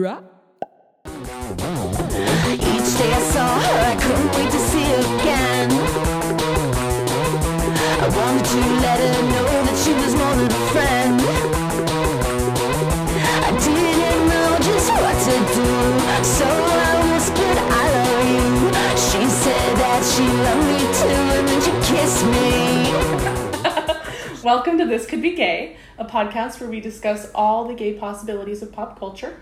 Drop. Each day I saw her, I couldn't wait to see her again. I wanted to let her know that she was more than a friend. I didn't know just what to do, so I whispered, I love you. She said that she loved me too, and then she kissed me. Welcome to This Could Be Gay, a podcast where we discuss all the gay possibilities of pop culture.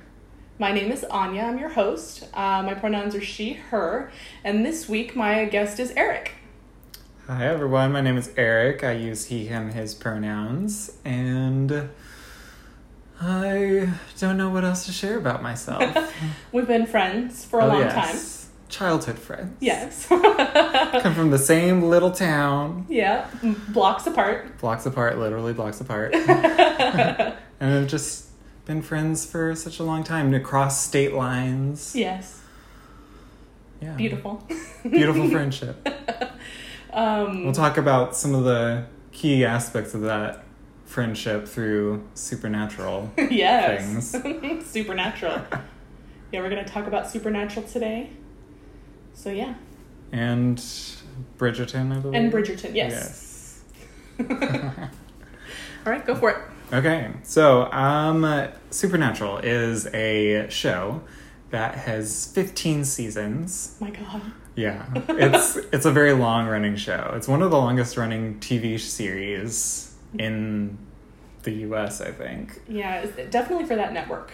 My name is Anja, I'm your host. Uh, my pronouns are she, her, and this week my guest is Eric. Hi everyone, my name is Eric. I use he, him, his pronouns, and I don't know what else to share about myself. We've been friends for a Oh, long yes. Childhood friends. Yes. Come from the same little town, yeah, blocks apart. blocks apart, literally blocks apart. and have just been friends for such a long time, across state lines. Yes, Yeah. beautiful. Beautiful friendship. Um, We'll talk about some of the key aspects of that friendship through supernatural yes. things. Supernatural. Yeah, we're going to talk about Supernatural today. So, yeah. And Bridgerton, I believe. And Bridgerton, yes. Yes. All right, go for it. Okay, so um, Supernatural is a show that has 15 seasons. My God. Yeah, it's it's a very long running show. It's one of the longest running TV series in the U.S. I think. Yeah, definitely for that network.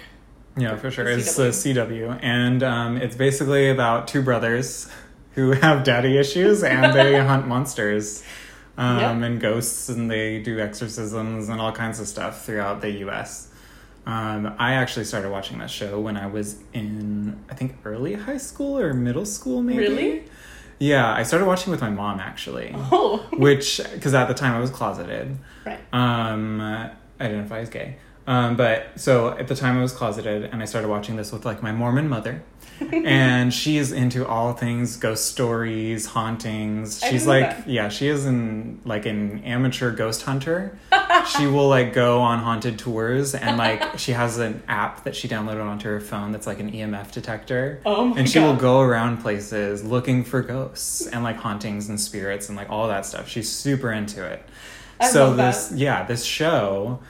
Yeah, for sure. The It's the CW, and um, it's basically about two brothers who have daddy issues and they hunt monsters um, Yep. and ghosts, and they do exorcisms and all kinds of stuff throughout the U.S. Um, I actually started watching that show when I was in, I think, early high school or middle school, maybe. Really? Yeah, I started watching with my mom actually, Oh, which because at the time I was closeted right. um I identify as gay um but so at the time i was closeted and i started watching this with like my mormon mother and she's into all things ghost stories hauntings. She's like that. yeah she is in like an amateur ghost hunter. She will like go on haunted tours and like she has an app that she downloaded onto her phone that's like an emf detector. Oh my and she will go around places looking for ghosts and like hauntings and spirits and like all that stuff. She's super into it. I so love that. this yeah this show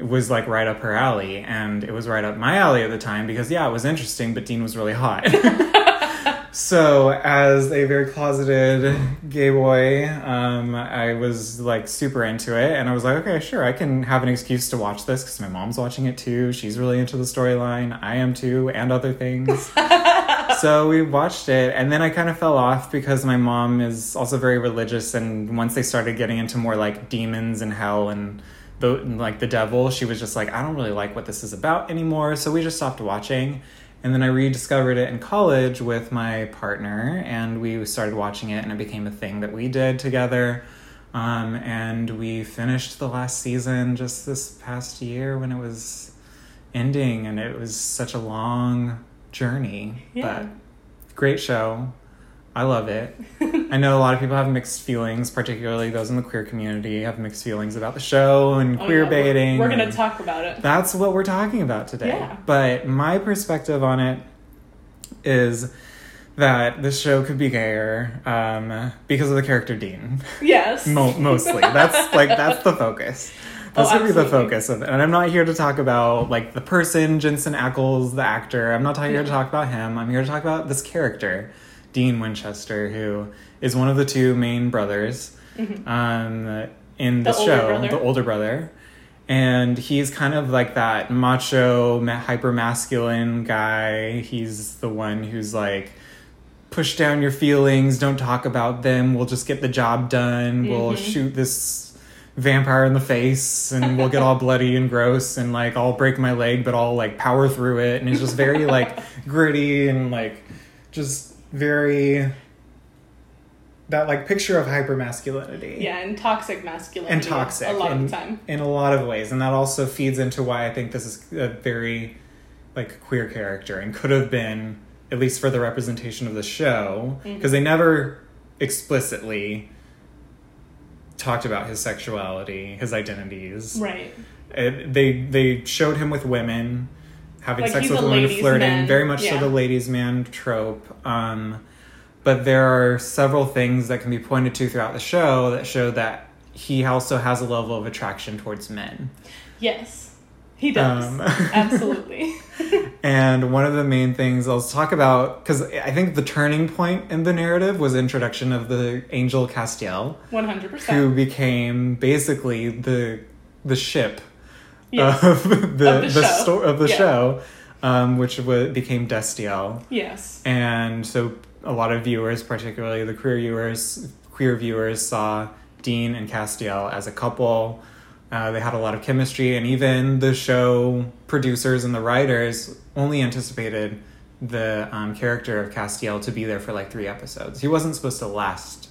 was like right up her alley and it was right up my alley at the time because yeah it was interesting but dean was really hot. So as a very closeted gay boy um, i was like super into it and i was like okay sure i can have an excuse to watch this because my mom's watching it too. She's really into the storyline. I am too and other things. So we watched it and then i kind of fell off because my mom is also very religious and once they started getting into more like demons and hell and the like the devil she was just like i don't really like what this is about anymore so we just stopped watching. And then i rediscovered it in college with my partner and we started watching it and it became a thing that we did together. Um, and we finished the last season just this past year when it was ending and it was such a long journey Yeah. but great show i love it i know a lot of people have mixed feelings particularly those in the queer community have mixed feelings about the show and Oh, queer yeah, we're- baiting We're, going to talk about it. that's what we're talking about today Yeah. but my perspective on it is that this show could be gayer um, because of the character dean Yes. Mo- mostly. That's like that's the focus. That's Oh, gonna be the focus of it. And I'm not here to talk about like the person, Jensen Ackles, the actor. I'm not here to talk about him. I'm here to talk about this character, Dean Winchester, who is one of the two main brothers um, in The older show, brother. the older brother. And he's kind of like that macho, hyper masculine guy. He's the one who's like, push down your feelings, don't talk about them, we'll just get the job done, we'll Mm-hmm. shoot this vampire in the face and we'll get all bloody and gross and like I'll break my leg but I'll like power through it and it's just very like gritty and like just very that like picture of hyper masculinity Yeah, and toxic masculinity. and toxic A lot in, of the time. in a lot of ways and that also feeds into why i think this is a very like queer character and could have been at least for the representation of the show Mm-hmm. because they never explicitly talked about his sexuality his identities Right. it, they they showed him with women having Like, sex with a women, flirting, man. very much so the ladies' man trope. Um, but there are several things that can be pointed to throughout the show that show that he also has a level of attraction towards men. Yes, he does. Um, Absolutely. And one of the main things I'll talk about, because I think the turning point in the narrative was introduction of the angel Castiel, 100%. who became basically the the ship Yes. of the Of the, the show. of the Yeah. show, um, which wa became Destiel. Yes. And so a lot of viewers, particularly the queer viewers, queer viewers, saw Dean and Castiel as a couple. Uh, they had a lot of chemistry, and even the show producers and the writers only anticipated the um, character of Castiel to be there for like three episodes. He wasn't supposed to last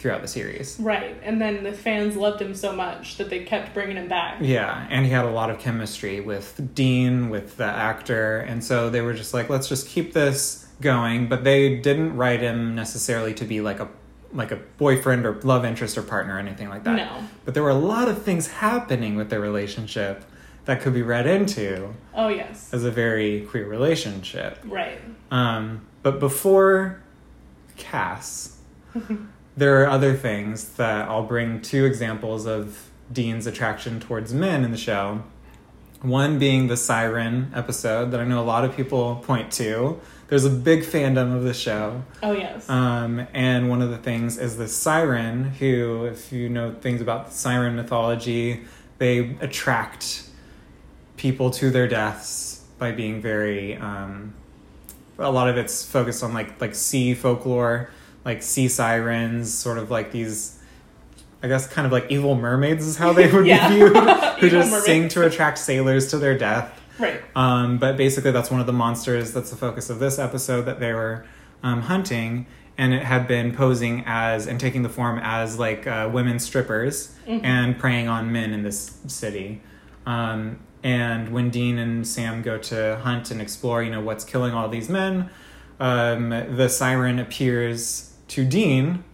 throughout the series. Right, and then the fans loved him so much that they kept bringing him back. Yeah, and he had a lot of chemistry with Dean, with the actor, and so they were just like, let's just keep this going. But they didn't write him necessarily to be like a like a boyfriend or love interest or partner or anything like that. No. But there were a lot of things happening with their relationship that could be read into Oh yes. as a very queer relationship. Right. Um, but before Cass, there are other things that I'll bring two examples of Dean's attraction towards men in the show. One being the Siren episode that I know a lot of people point to. There's a big fandom of the show. Oh yes. Um, and one of the things is the siren, who, if you know things about the siren mythology, they attract people to their deaths by being very. Um, a lot of it's focused on like like sea folklore, like sea sirens, sort of like these. I guess kind of like evil mermaids is how they would be viewed, who just sing to attract sailors to their death. right. Um, but basically, that's one of the monsters that's the focus of this episode that they were um, hunting. And it had been posing as and taking the form as like uh, women strippers and preying on men in this city. Um, and when Dean and Sam go to hunt and explore, you know, what's killing all these men, um, the siren appears to Dean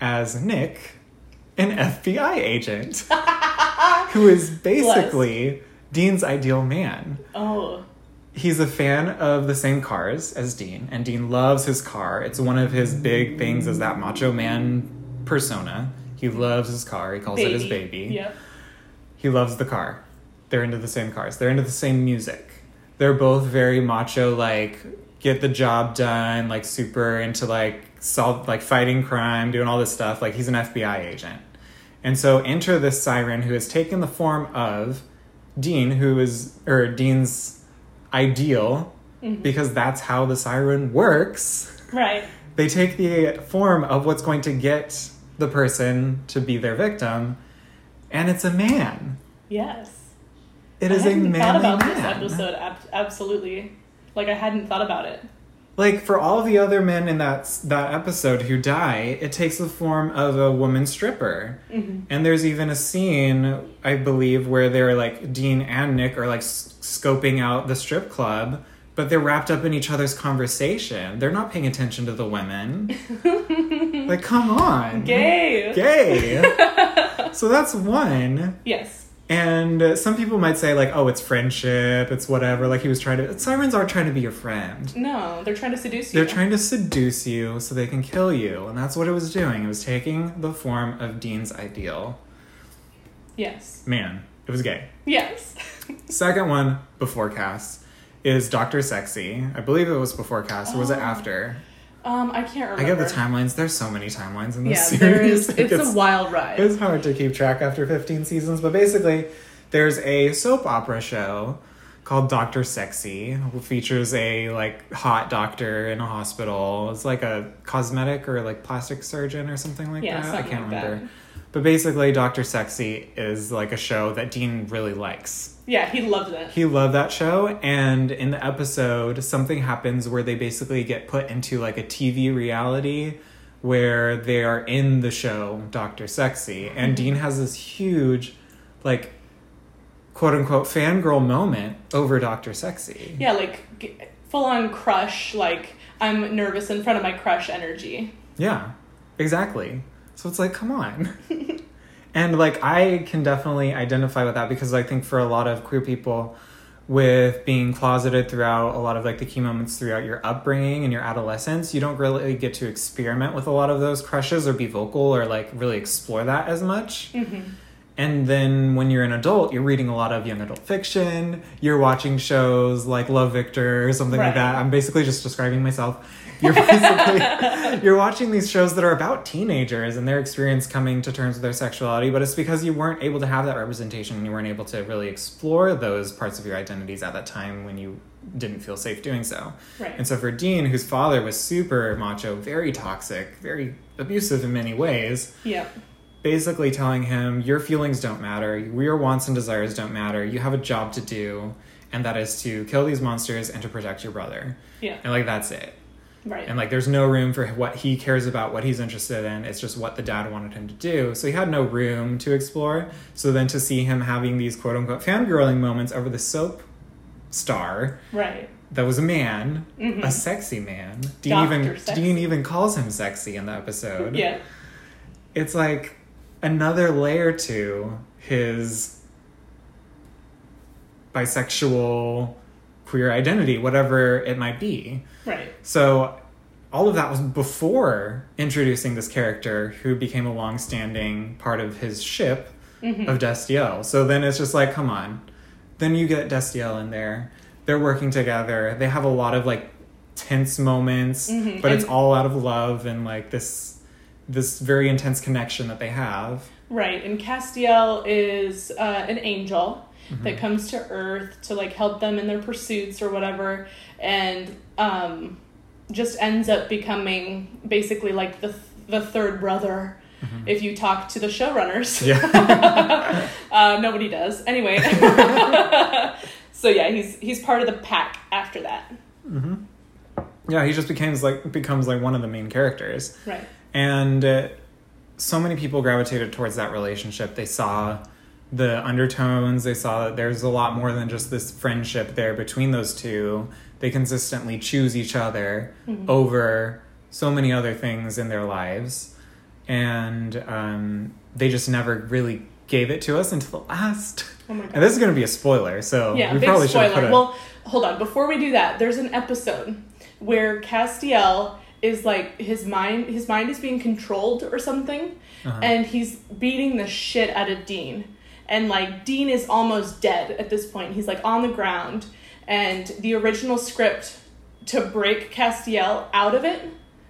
as Nick, an FBI agent, who is basically Dean's ideal man Oh. he's a fan of the same cars as Dean, and Dean loves his car. It's one of his big things as that macho man persona. He loves his car. He calls it his baby. Yep. He loves the car. They're into the same cars. They're into the same music. They're both very macho, like get the job done, like super into like solve like fighting crime, doing all this stuff. Like he's an FBI agent. And so enter this siren who has taken the form of Dean, who is or Dean's ideal, mm-hmm. because that's how the siren works. Right. They take the form of what's going to get the person to be their victim, and it's a man. Yes. It I is a hadn't thought about man. this episode. Ab- absolutely. Like I hadn't thought about it. Like for all the other men in that that episode who die, it takes the form of a woman stripper. Mm-hmm. And there's even a scene, I believe, where they're like Dean and Nick are like scoping out the strip club, but they're wrapped up in each other's conversation. They're not paying attention to the women. like, come on, Gay. gay. so that's one. Yes. And uh, some people might say like, oh, it's friendship, it's whatever. Like he was trying to. Sirens aren't trying to be your friend. No, they're trying to seduce you. They're trying to seduce you so they can kill you, and that's what it was doing. It was taking the form of Dean's ideal. Yes. Man, it was gay. Yes. Second one before Cass is Doctor Sexy. I believe it was before Cass, or was it Oh. after? Um, I can't remember. I get the timelines. There's so many timelines in this Yeah, series. there is. Like, It's, a wild ride. It's hard to keep track after 15 seasons, but basically, there's a soap opera show called Doctor Sexy, who features a like hot doctor in a hospital. It's like a cosmetic or like plastic surgeon or something like Yeah, that. I can't like remember. that. But basically, Doctor Sexy is like a show that Dean really likes. Yeah, he loved it. He loved that show, and in the episode, something happens where they basically get put into like a TV reality where they are in the show Doctor Sexy, and mm-hmm. Dean has this huge, like, quote unquote fangirl moment over Doctor Sexy. Yeah, like g- full on crush. Like I'm nervous in front of my crush energy. Yeah, exactly. So it's like, come on. and like, I can definitely identify with that because I think for a lot of queer people, with being closeted throughout a lot of like the key moments throughout your upbringing and your adolescence, you don't really get to experiment with a lot of those crushes or be vocal or like really explore that as much. Mm-hmm. And then when you're an adult, you're reading a lot of young adult fiction. You're watching shows like Love Victor or something Right. like that. I'm basically just describing myself. You're basically you're watching these shows that are about teenagers and their experience coming to terms with their sexuality, but it's because you weren't able to have that representation and you weren't able to really explore those parts of your identities at that time when you didn't feel safe doing so. Right. And so for Dean, whose father was super macho, very toxic, very abusive in many ways, Yeah. basically telling him your feelings don't matter your wants and desires don't matter you have a job to do and that is to kill these monsters and to protect your brother Yeah. and like that's it Right. and like there's no room for what he cares about what he's interested in it's just what the dad wanted him to do so he had no room to explore so then to see him having these quote unquote fangirling moments over the soap star right. that was a man Mhm. a sexy man dean Dr. even Sexy. dean even calls him sexy in the episode Yeah. it's like another layer to his bisexual queer identity, whatever it might be. Right. So all of that was before introducing this character who became a long-standing part of his ship Mm-hmm. of Destiel. So then it's just like, come on. Then you get Destiel in there. They're working together. They have a lot of like tense moments, Mhm. but it's all out of love and like this this very intense connection that they have. Right, and Castiel is uh, an angel Mm-hmm. that comes to Earth to like help them in their pursuits or whatever, and um, just ends up becoming basically like the the third brother. If you talk to the showrunners, Mm-hmm. Yeah. uh, nobody does anyway. so yeah, he's he's part of the pack after that. yeah, he just becomes like becomes like one of the main characters. Right. And uh, so many people gravitated towards that relationship. They saw the undertones, they saw that there's a lot more than just this friendship there between those two. They consistently choose each other over so many other things in their lives. And um, they just never really gave it to us until the last. Oh my god. And this is going to be a spoiler, so Yeah, we big probably should put spoiler. Well, hold on. Before we do that, there's an episode where Castiel is like his mind his mind is being controlled or something Uh-huh. and he's beating the shit out of Dean. And like Dean is almost dead at this point. He's like on the ground and the original script to break Castiel out of it,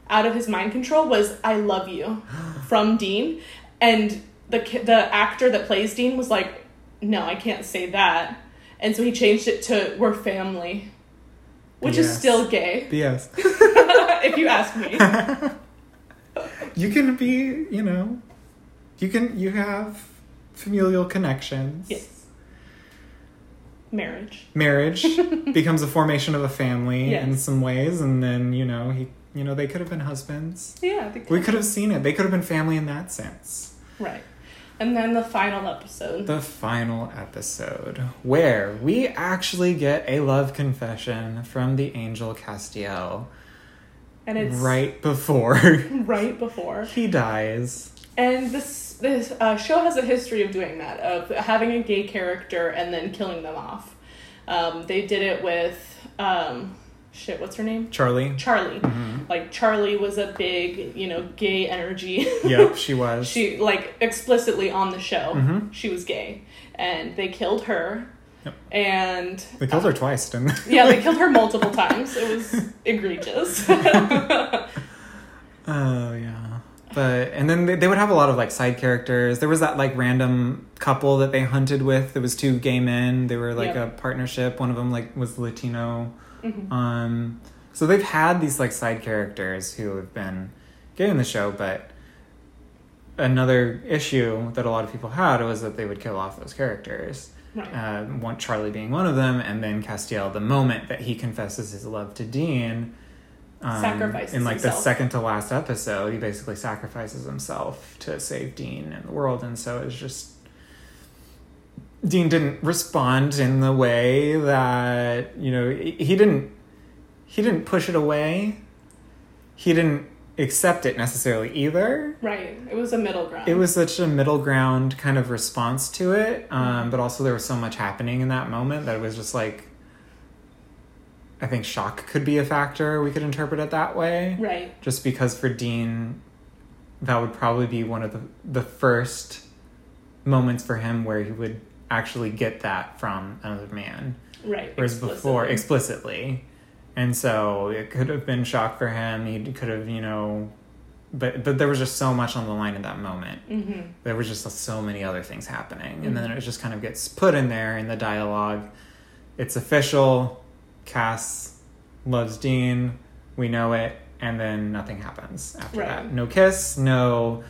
out of his mind control was I love you from Dean and the the actor that plays Dean was like no, I can't say that. And so he changed it to we're family. Which is still gay, yes. if you ask me. you can be, you know, you can, you have familial connections. Yes. Marriage. Marriage becomes a formation of a family in some ways, and then, you know, he, you know, they could have been husbands. Yeah, they We could have seen it. They could have been family in that sense. Right. And then the final episode. The final episode, where we actually get a love confession from the angel Castiel and it's right before right before. he dies. And this this uh, show has a history of doing that, of having a gay character and then killing them off. Um, they did it with um, shit. What's her name? Charlie. Charlie. Mhm. Like Charlie was a big, you know, gay energy. Yep, she was. she like explicitly on the show, Mhm. she was gay, and they killed her. Yep. And They killed her twice, didn't they? yeah, they killed her multiple times. It was egregious. Oh yeah. But and then they, they would have a lot of like side characters. There was that like random couple that they hunted with. There was two gay men. They were like Yep. a partnership. One of them like was Latino. Mhm. Um, so they've had these like side characters who have been gay in the show, but another issue that a lot of people had was that they would kill off those characters. right. uh, one Charlie being one of them, and then Castiel, the moment that he confesses his love to Dean, um, Sacrifices in like the second to last episode, he basically sacrifices himself to save Dean and the world, and so it's just Dean didn't respond in the way that you know he he didn't he didn't push it away. He didn't accept it necessarily either. Right. It was a middle ground. It was such a middle ground kind of response to it, um, but also there was so much happening in that moment that it was just like. I think shock could be a factor. We could interpret it that way. right. Just because for Dean, that would probably be one of the, the first moments for him where he would actually get that from another man. Right. Whereas before, explicitly. explicitly. And so it could have been shock for him. He could have, you know, but but there was just so much on the line in that moment. Mm-hmm. There was just so many other things happening, and then it just kind of gets put in there in the dialogue. It's official. Cass loves Dean. We know it, and then nothing happens after Right. that. No kiss. No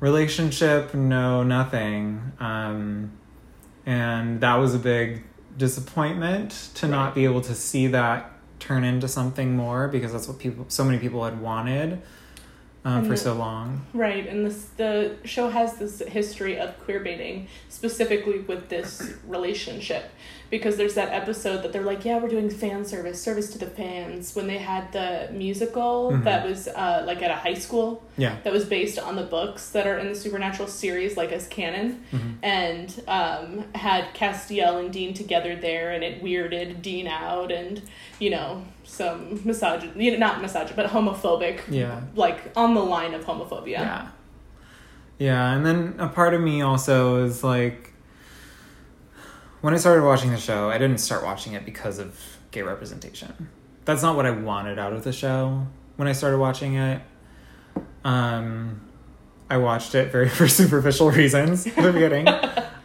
relationship. No nothing. Um, and that was a big disappointment to not be able to see that turn into something more because that's what people so many people had wanted um, for the- so long Right, and this the show has this history of queer baiting, specifically with this relationship, because there's that episode that they're like, yeah, we're doing fan service, service to the fans, when they had the musical Mhm. that was uh, like at a high school yeah that was based on the books that are in the Supernatural series, like as canon, Mhm. and um, had Castiel and Dean together there, and it weirded Dean out, and you know some misogyn, you know, not misogyn, but homophobic, yeah like on the line of homophobia. yeah yeah and then a part of me also is like when i started watching the show i didn't start watching it because of gay representation. That's not what i wanted out of the show when i started watching it. Um i watched it very for superficial reasons in the beginning.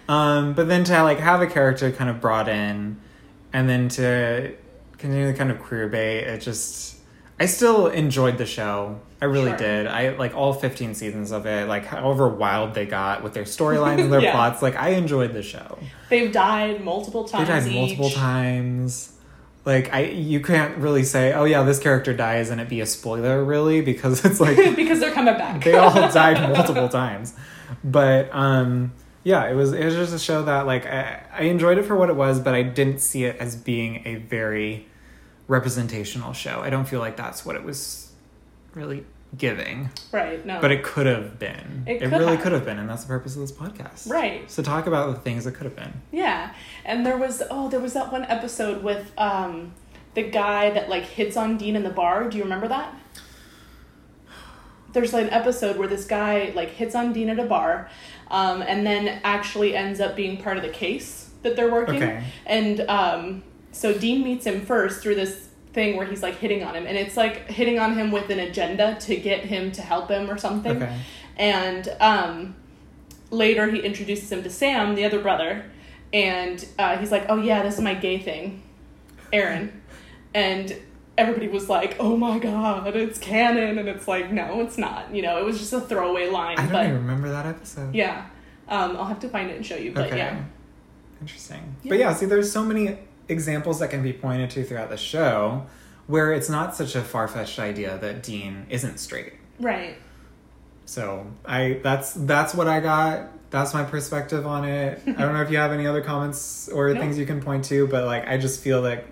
Um but then to like have a character kind of brought in and then to continue the kind of queer bait it just i still enjoyed the show i really Sure. did i like all 15 seasons of it like however wild they got with their storylines and their Yeah. plots like i enjoyed the show They've died multiple times. they died multiple times like i you can't really say oh yeah this character dies and it be a spoiler really because it's like because they're coming back. they all died multiple times but um yeah it was it was just a show that like I, I enjoyed it for what it was but i didn't see it as being a very representational show i don't feel like that's what it was really giving right. No. but it could have been It it, could really have. could have been and that's the purpose of this podcast right. so talk about the things that could have been Yeah. And there was oh there was that one episode with um the guy that like hits on Dean in the bar. Do you remember that? There's like an episode where this guy like hits on Dean at a bar, um, and then actually ends up being part of the case that they're working. Okay. And um, so Dean meets him first through this thing where he's like hitting on him, and it's like hitting on him with an agenda to get him to help him or something. okay And um, later he introduces him to Sam, the other brother, and uh, he's like, "Oh yeah, this is my gay thing, Aaron," and everybody was like, "Oh my god, it's canon," and it's like, no, it's not. You know, it was just a throwaway line, i don't but even remember that episode yeah, um, I'll have to find it and show you. But okay yeah, interesting Yeah. but yeah see there's so many examples that can be pointed to throughout the show where it's not such a far-fetched idea that dean isn't straight. Right, so i that's that's what i got. That's my perspective on it. I don't know if you have any other comments or No. things you can point to but like i just feel that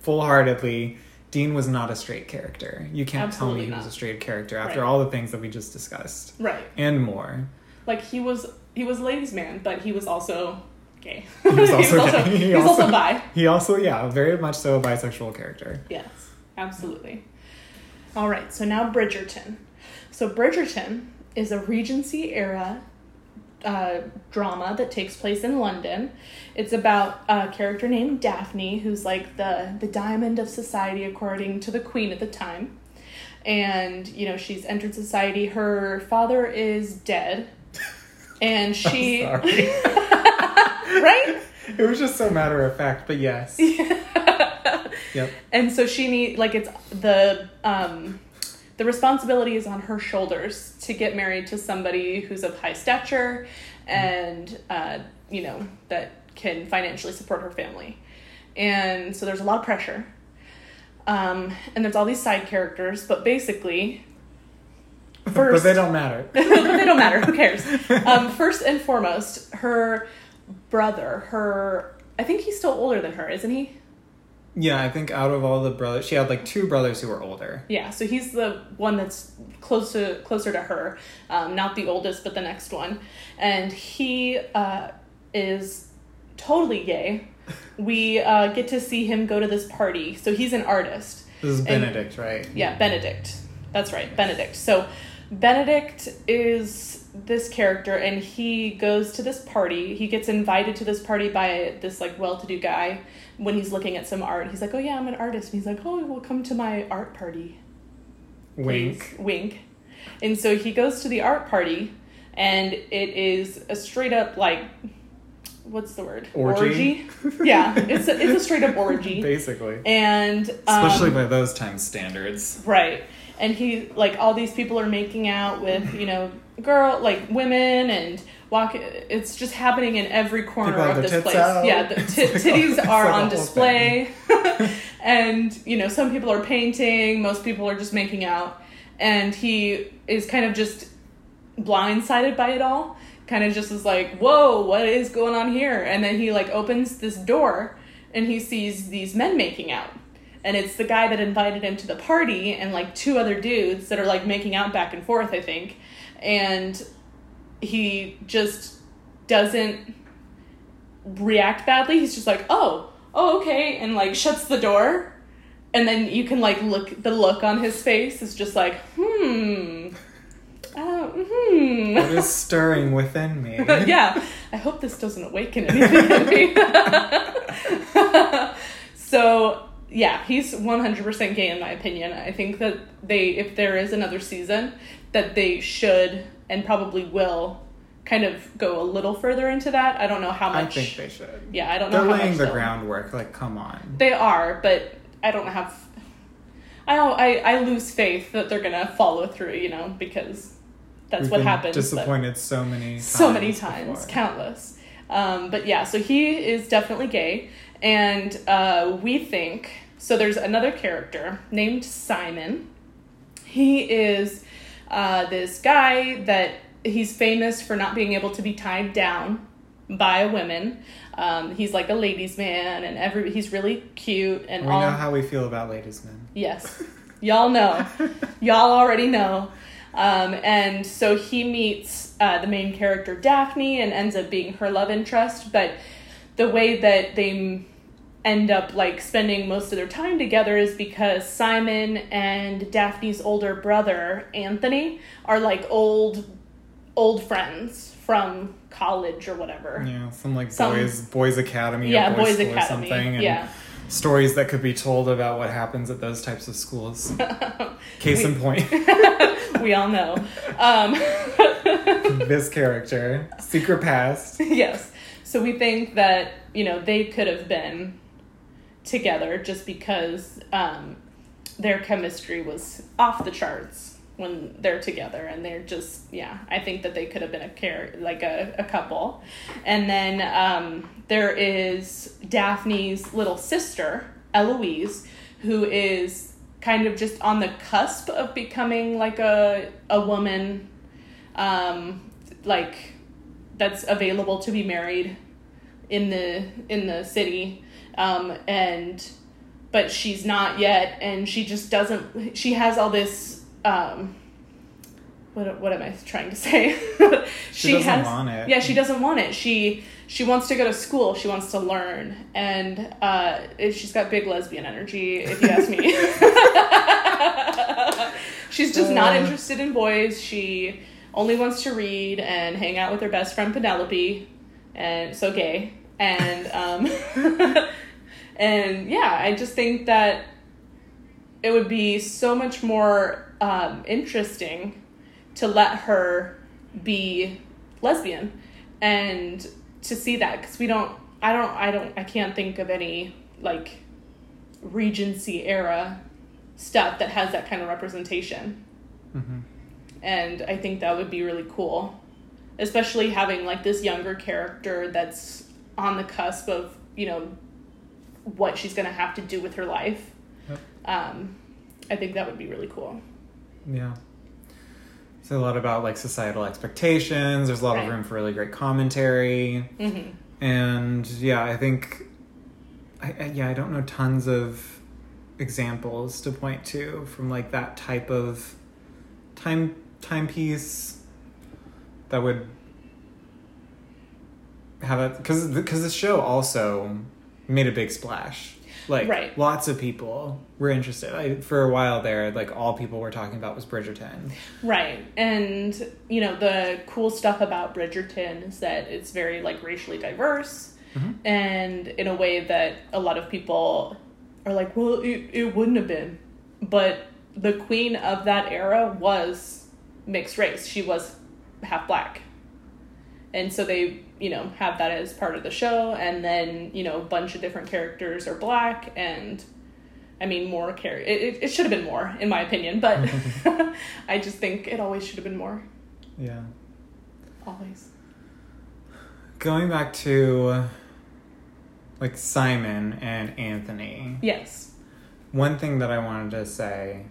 full-heartedly dean was not a straight character. You can't tell me he was a straight character after Right. all the things that we just discussed. Right. and more. Like he was, he was ladies' man, but he was also gay. he was also, he he he was also also- bi. he also yeah very much so a bisexual character Yes, absolutely. All right, so now Bridgerton. So Bridgerton is a Regency era uh, drama that takes place in London. It's about a character named Daphne, who's like the the diamond of society according to the queen at the time. And you know she's entered society. Her father is dead, and she Sorry. right. It was just so matter of fact, but yes. Yep. and so she need like it's the um the responsibility is on her shoulders to get married to somebody who's of high stature and uh you know that can financially support her family and so there's a lot of pressure um and there's all these side characters but basically first, but they don't matter. but they don't matter. Who cares? Um, first and foremost, her brother, her I think he's still older than her, isn't he? Yeah, I think out of all the brothers, she had like two brothers who were older. Yeah, so he's the one that's close to closer to her, um, not the oldest, but the next one, and he uh, is totally gay. We uh, get to see him go to this party. So he's an artist. This is And- Benedict, right? Yeah, Benedict. That's right, Benedict. So Benedict is this character and he goes to this party. He gets invited to this party by this like well-to-do guy when he's looking at some art. He's like, "Oh yeah, I'm an artist." And he's like, "Oh, well come to my art party." Wink. please." Wink. And so he goes to the art party and it is a straight up like what's the word? Orgy? Orgy? yeah, it's a, it's a straight up orgy. Basically. And um, Especially by those times standards. Right. And he like all these people are making out with, you know, girl like women and walk it's just happening in every corner of this place. out. Yeah, the t- like titties it's are like on display. and, you know, some people are painting, most people are just making out. And he is kind of just blindsided by it all. Kind of just is like, "Whoa, what is going on here?" And then he like opens this door and he sees these men making out. And it's the guy that invited him to the party and like two other dudes that are like making out back and forth, I think. And he just doesn't react badly. He's just like, "Oh, oh, okay," and like shuts the door. And then you can like look the look on his face is just like, "Hmm. Uh, hmm." What is stirring within me? yeah, I hope this doesn't awaken anything in me. so, yeah, he's 100% gay in my opinion. I think that they, if there is another season, that they should and probably will kind of go a little further into that. I don't know how much. I think they should. yeah, I don't know They're laying the they'll- groundwork. Like, come on. They are, but I don't have. I don't, I I lose faith that they're gonna follow through. You know, because that's We've what happens. Disappointed so many times. so many times, before. countless. Um, but yeah, so he is definitely gay, and uh, we think so. There's another character named Simon. He is uh, this guy that he's famous for not being able to be tied down by women. Um, he's like a ladies' man, and every he's really cute and We all. know how we feel about ladies' men. Yes. Y'all know. Y'all already know. Um, and so he meets uh, the main character, Daphne, and ends up being her love interest. But the way that they end up like spending most of their time together is because Simon and Daphne's older brother, Anthony, are like old, old friends from college or whatever. Yeah, some like Some- boys boys academy Yeah, or boys, boys academy. something. And Yeah. stories that could be told about what happens at those types of schools. Case in point, we all know. Um, this character, secret past. yes. So we think that, you know, they could have been together just because um, their chemistry was off the charts when they're together and they're just yeah i think that they could have been a care like a, a couple. And then um, there is daphne's little sister eloise who is kind of just on the cusp of becoming like a, a woman um, like that's available to be married in the in the city um, and but she's not yet and she just doesn't she has all this um what what am I trying to say? She doesn't want it. Yeah, she doesn't want it. She she wants to go to school. She wants to learn, and uh, if she's got big lesbian energy. If you ask me, she's just not Uh. interested in boys. She only wants to read and hang out with her best friend Penelope, and so gay. And um, and yeah, I just think that it would be so much more um, interesting to let her be lesbian and to see that because we don't i don't i don't i can't think of any like regency era stuff that has that kind of representation. Hmm and i think that would be really cool especially having like this younger character that's on the cusp of you know what she's to have to do with her life Yep. um, i think that would be really cool Yeah. So a lot about like societal expectations. There's a lot Right. of room for really great commentary. hmm And yeah, I think I, I, yeah, I don't know tons of examples to point to from like that type of time timepiece that would have a because because the show also made a big splash. Like Right. lots of people were interested. I, for a while there, like all people were talking about was Bridgerton. Right. And, you know, the cool stuff about Bridgerton is that it's very, like, racially diverse mm-hmm. and in a way that a lot of people are like, well, it, it wouldn't have been. But the queen of that era was mixed race. She was half black. And so they, you know, have that as part of the show. And then, you know, a bunch of different characters are black and. I mean, more care It, it, it should have been more, in my opinion, but I just think it always should have been more. Yeah. Always. Going back to like Simon and Anthony. Yes. one thing that I wanted to say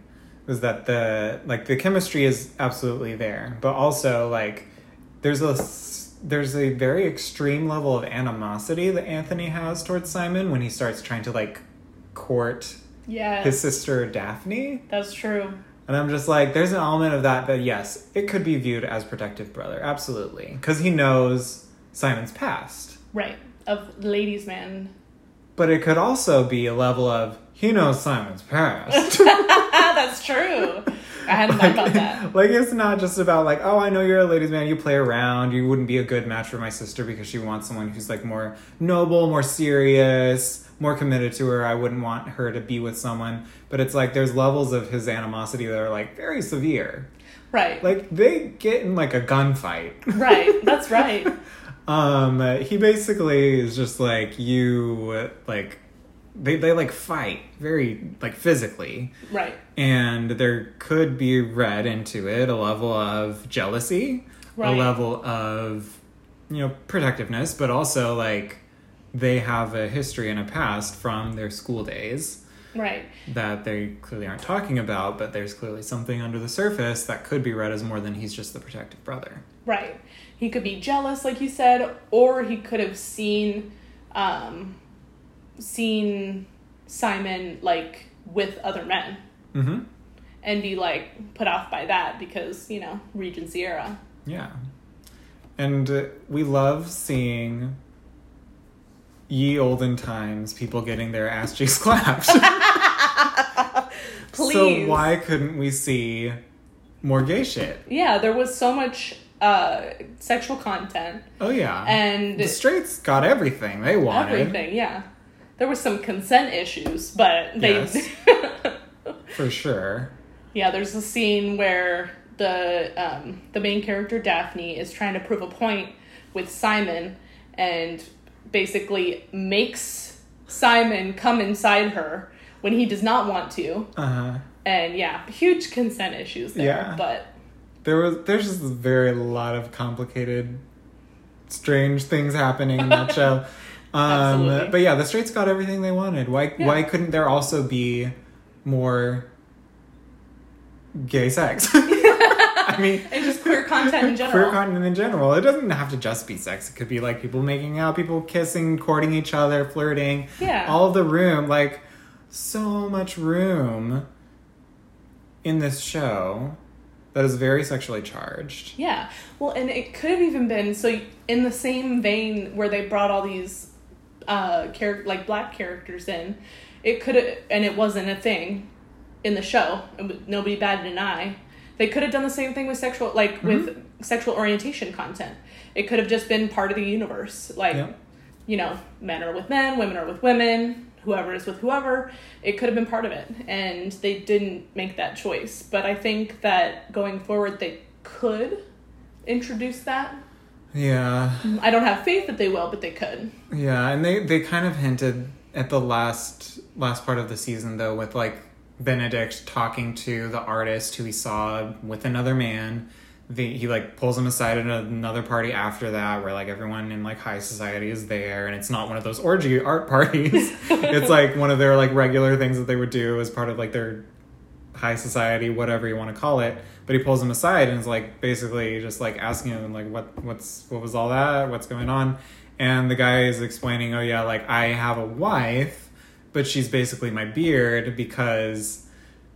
was that the like the chemistry is absolutely there, but also like there's a there's a very extreme level of animosity that Anthony has towards Simon when he starts trying to like court Yeah. his sister Daphne. That's true. And I'm just like, there's an element of that that yes, it could be viewed as protective brother, absolutely, because he knows Simon's past. Right. Of ladies' man. But it could also be a level of he knows Simon's past. That's true. I hadn't thought about that. like it's not just about like oh I know you're a ladies man you play around you wouldn't be a good match for my sister because she wants someone who's like more noble more serious more committed to her I wouldn't want her to be with someone but it's like there's levels of his animosity that are like very severe Right. like they get in like a gunfight right. That's right. um he basically is just like you like they, they like fight very like physically Right. and there could be read into it a level of jealousy Right. a level of you know protectiveness but also like they have a history and a past from their school days Right. that they clearly aren't talking about but there's clearly something under the surface that could be read as more than he's just the protective brother Right. He could be jealous, like you said, or he could have seen, um, seen Simon like with other men mm-hmm and be like put off by that because you know Regency era. yeah and uh, we love seeing ye olden times people getting their ass cheeks clapped Please. So why couldn't we see more gay shit? Yeah, there was so much uh, sexual content Oh yeah. and the straights got everything they wanted. everything. Yeah, there was some consent issues, but they. Yes. For sure. yeah, there's a scene where the um, the main character Daphne is trying to prove a point with Simon, and basically makes Simon come inside her when he does not want to. Uh-huh. And yeah, huge consent issues there. Yeah. But There was there's just a very lot of complicated strange things happening in that show. Um but yeah, the straights got everything they wanted. Why Yeah. why couldn't there also be more gay sex? I mean and just queer content in general. Queer content in general. It doesn't have to just be sex. It could be like people making out, people kissing, courting each other, flirting. Yeah. All the room, like so much room in this show that is very sexually charged. Yeah. Well, and it could have even been so in the same vein where they brought all these uh char- like black characters in. It could have and it wasn't a thing in the show. Nobody batted an eye. They could have done the same thing with sexual like with sexual orientation content. It could have just been part of the universe. Like Yeah. you know, men are with men, women are with women, whoever is with whoever. It could have been part of it. And they didn't make that choice. But I think that going forward, they could introduce that. Yeah. Mm, I don't have faith that they will, but they could. Yeah, and they they kind of hinted at the last last part of the season though with like Benedict talking to the artist who he saw with another man. The, he like pulls him aside at another party after that where like everyone in like high society is there and it's not one of those orgy art parties. it's like one of their like regular things that they would do as part of like their high society, whatever you want to call it. But he pulls him aside and is like basically just like asking him like what what's what was all that? What's going on? And the guy is explaining, oh yeah, like I have a wife, but she's basically my beard because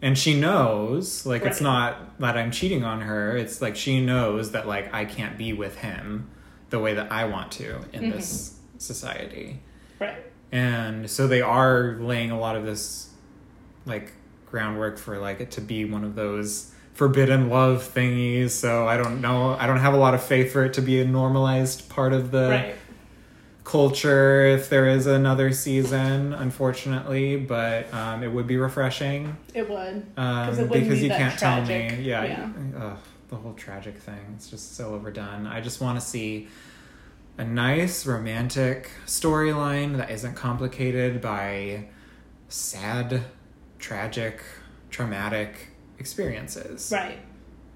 and she knows like it's not that I'm cheating on her. It's like she knows that like I can't be with him the way that I want to in this mm-hmm. society. Right. And so they are laying a lot of this like groundwork for like it to be one of those forbidden love thingies. So I don't know. I don't have a lot of faith for it to be a normalized part of the Right. culture if there is another season, unfortunately. But um, it would be refreshing It would. um, it because be you can't tell me. Yeah, Yeah. Ugh, the whole tragic thing. It's just so overdone. I just want to see a nice romantic storyline that isn't complicated by sad, tragic, traumatic experiences. Right.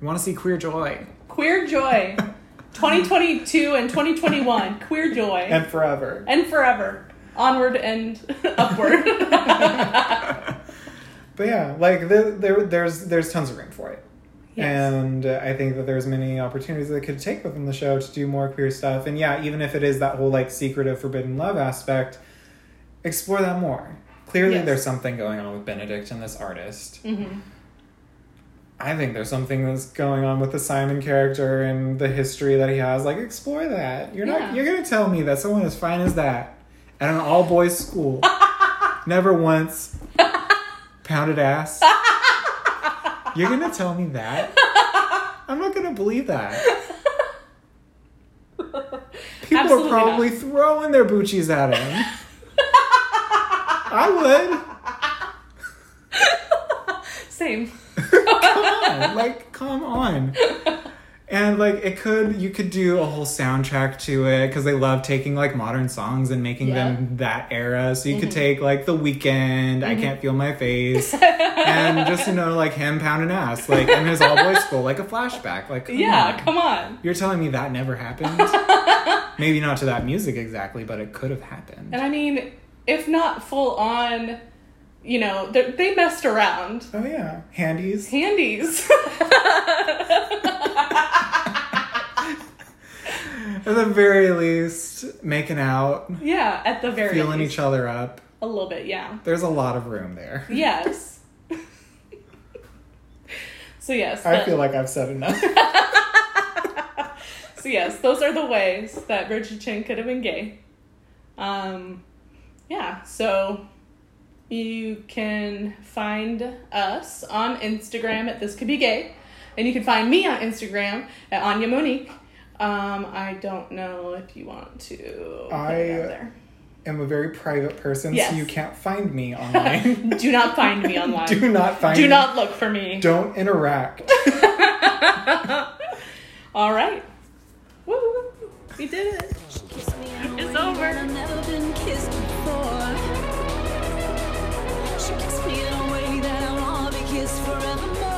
You want to see queer joy Queer joy. 2022 and 2021. Queer joy. and forever. and forever. Onward and upward. But yeah, like there, there there's there's tons of room for it. Yes. And uh, I think that there's many opportunities that could take within the show to do more queer stuff. And yeah, even if it is that whole like secretive forbidden love aspect, explore that more. Clearly, Yes. there's something going on with Benedict and this artist. hmm I think there's something that's going on with the Simon character and the history that he has. Like, explore that. You're Yeah. not. You're gonna tell me that someone as fine as that at an all boys school never once pounded ass. You're gonna tell me that? I'm not gonna believe that. People Absolutely are probably throwing their boochies at him. I would. Same. On, like come on. And like it could, you could do a whole soundtrack to it because they love taking like modern songs and making Yeah. them that era. So you could mm-hmm. take like The Weeknd, I Can't mm-hmm. Feel My Face, and just you know like him pounding ass, like in his all boys school, like a flashback. Like come Yeah, on. come on. You're telling me that never happened? Maybe not to that music exactly, but it could have happened. And I mean, if not full on, you know, they they messed around. Oh yeah, handies. Handies. At the very least, making out, yeah, at the very feeling least. each other up. A little bit, yeah. There's a lot of room there. Yes. so yes. I that- feel like I've said enough. So yes, those are the ways that Bridgerton could have been gay. Um, yeah, so you can find us on Instagram at This Could Be Gay, and you can find me on Instagram at Anja Monique. Um, I don't know if you want to put I- it out there. I'm a very private person, Yes. so you can't find me online. Do not find me online. Do not find Do me. not look for me. Don't interact. All right. Woo! We did it. Kiss me It's over. Kiss me in a way that I'll all be kissed forevermore.